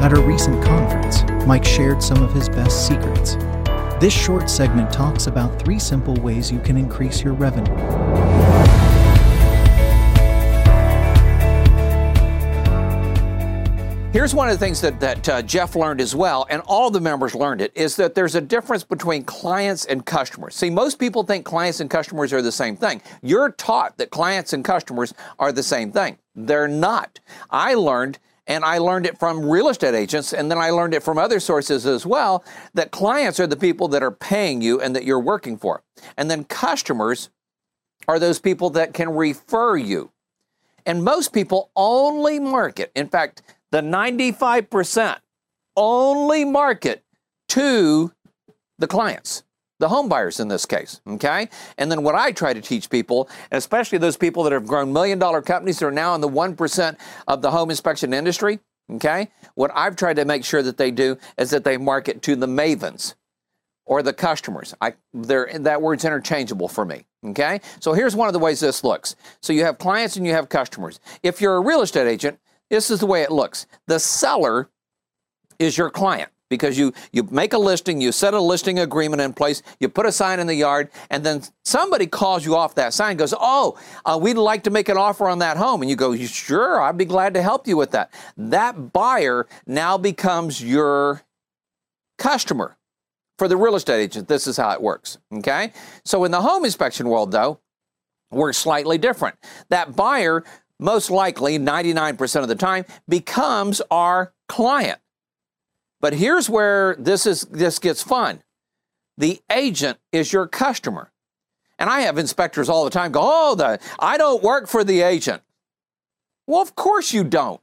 At a recent conference, Mike shared some of his best secrets. This short segment talks about three simple ways you can increase your revenue. Here's one of the things that, that uh, Jeff learned as well, and all the members learned it, is that there's a difference between clients and customers. See, most people think clients and customers are the same thing. You're taught that clients and customers are the same thing. They're not. I learned and I learned it from real estate agents, and then I learned it from other sources as well, that clients are the people that are paying you and that you're working for. And then customers are those people that can refer you. And most people only market, in fact, the 95% only market to the clients the home buyers in this case, okay? And then what I try to teach people, and especially those people that have grown million dollar companies that are now in the 1% of the home inspection industry, okay? What I've tried to make sure that they do is that they market to the mavens or the customers. I, they're that word's interchangeable for me, okay? So here's one of the ways this looks. So you have clients and you have customers. If you're a real estate agent, this is the way it looks. The seller is your client because you you make a listing, you set a listing agreement in place, you put a sign in the yard, and then somebody calls you off that sign, goes, "Oh, uh, we'd like to make an offer on that home," and you go, "Sure, I'd be glad to help you with that." That buyer now becomes your customer. For the real estate agent, this is how it works. Okay, so in the home inspection world, though, we're slightly different. That buyer, most likely, 99% of the time, becomes our client. But here's where this is this gets fun. The agent is your customer. And I have inspectors all the time go, "Oh, the I don't work for the agent." Well, of course you don't.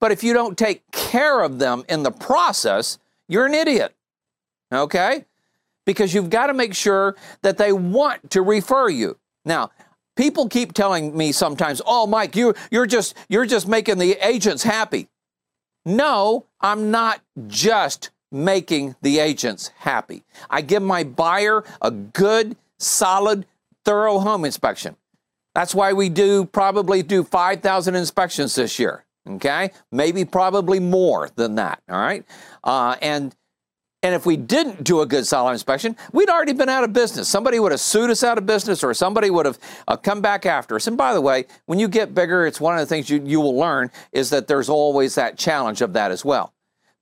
But if you don't take care of them in the process, you're an idiot. Okay? Because you've got to make sure that they want to refer you. Now, people keep telling me sometimes, "Oh, Mike, you you're just you're just making the agents happy." No, I'm not just making the agents happy. I give my buyer a good, solid, thorough home inspection. That's why we do probably do 5,000 inspections this year. Okay, maybe probably more than that. All right, uh, and and if we didn't do a good solid inspection, we'd already been out of business. Somebody would have sued us out of business or somebody would have uh, come back after us. And by the way, when you get bigger, it's one of the things you, you will learn is that there's always that challenge of that as well.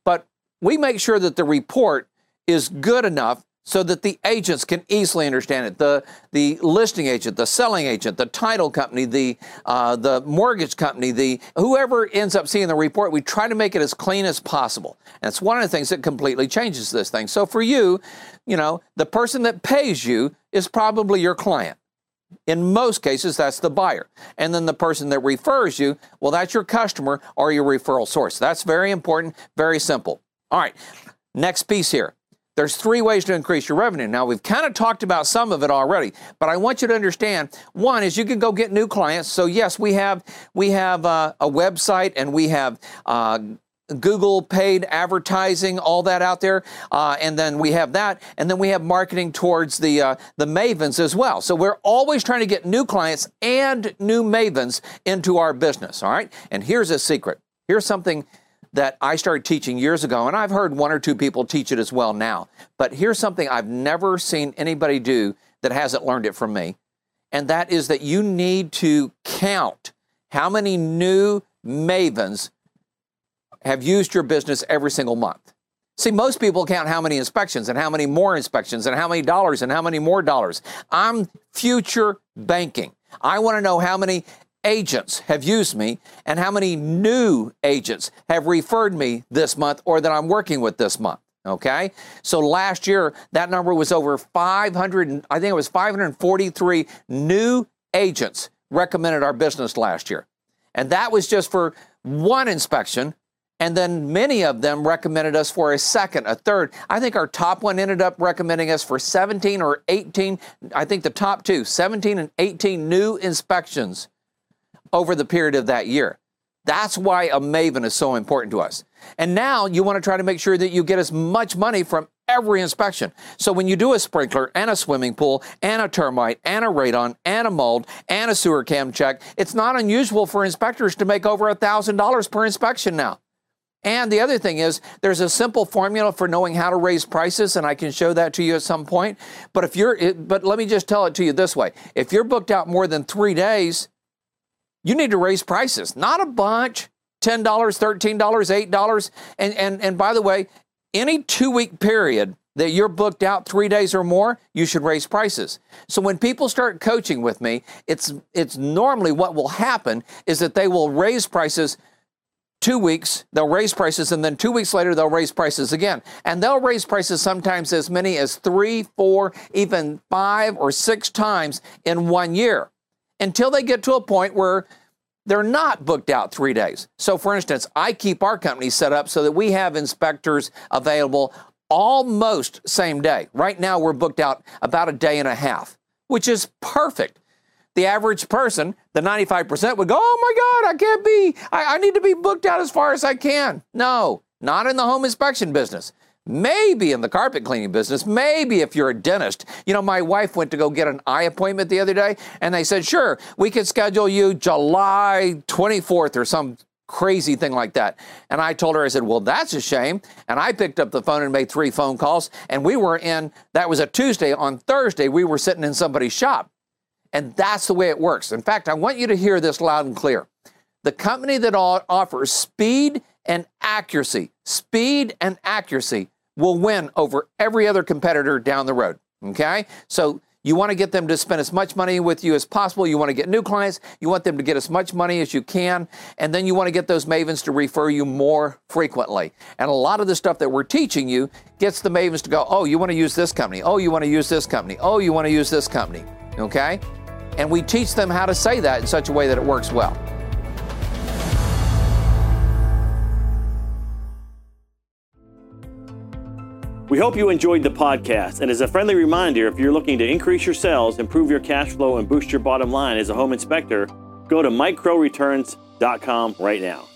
But we make sure that the report is good enough so that the agents can easily understand it. The, the listing agent, the selling agent, the title company, the, uh, the mortgage company, the whoever ends up seeing the report, we try to make it as clean as possible. And it's one of the things that completely changes this thing. So for you, you know, the person that pays you is probably your client. In most cases, that's the buyer. And then the person that refers you, well, that's your customer or your referral source. That's very important, very simple. All right, next piece here. There's three ways to increase your revenue. Now, we've kind of talked about some of it already, but I want you to understand one is you can go get new clients. So, yes, we have, we have uh, a website and we have uh, Google paid advertising, all that out there, uh, and then we have that, and then we have marketing towards the uh, the mavens as well. So we're always trying to get new clients and new mavens into our business. All right, and here's a secret. Here's something that I started teaching years ago, and I've heard one or two people teach it as well now. But here's something I've never seen anybody do that hasn't learned it from me, and that is that you need to count how many new mavens have used your business every single month. See, most people count how many inspections and how many more inspections and how many dollars and how many more dollars. I'm future banking. I want to know how many agents have used me and how many new agents have referred me this month or that I'm working with this month. Okay. So last year, that number was over 500, I think it was 543 new agents recommended our business last year. And that was just for one inspection. And then many of them recommended us for a second, a third. I think our top one ended up recommending us for 17 or 18. I think the top two, 17 and 18 new inspections over the period of that year. That's why a Maven is so important to us. And now you want to try to make sure that you get as much money from every inspection. So when you do a sprinkler and a swimming pool and a termite and a radon and a mold and a sewer cam check, it's not unusual for inspectors to make over $1,000 per inspection now. And the other thing is, there's a simple formula for knowing how to raise prices, and I can show that to you at some point. But if you're, but let me just tell it to you this way: if you're booked out more than three days, you need to raise prices, not a bunch. $10, $13, $8. And, and, and by the way, any two week period that you're booked out three days or more, you should raise prices. So when people start coaching with me, it's, it's normally what will happen is that they will raise prices two weeks, they'll raise prices, and then two weeks later, they'll raise prices again. And they'll raise prices sometimes as many as three, four, even five or six times in one year until they get to a point where they're not booked out three days. So, for instance, I keep our company set up so that we have inspectors available almost same day. Right now, we're booked out about a day and a half, which is perfect. The average person, the 95%, would go, Oh my God, I can't be, I, I need to be booked out as far as I can. No, not in the home inspection business. Maybe in the carpet cleaning business, maybe if you're a dentist. You know, my wife went to go get an eye appointment the other day, and they said, sure, we could schedule you July 24th or some crazy thing like that. And I told her, I said, well, that's a shame. And I picked up the phone and made three phone calls, and we were in, that was a Tuesday. On Thursday, we were sitting in somebody's shop. And that's the way it works. In fact, I want you to hear this loud and clear. The company that offers speed and accuracy, speed and accuracy will win over every other competitor down the road. Okay? So you want to get them to spend as much money with you as possible. You want to get new clients. You want them to get as much money as you can. And then you want to get those mavens to refer you more frequently. And a lot of the stuff that we're teaching you gets the mavens to go, oh, you want to use this company. Oh, you want to use this company. Oh, you want to use this company. Okay? And we teach them how to say that in such a way that it works well. We hope you enjoyed the podcast. And as a friendly reminder, if you're looking to increase your sales, improve your cash flow, and boost your bottom line as a home inspector, go to mikecrowreturns.com right now.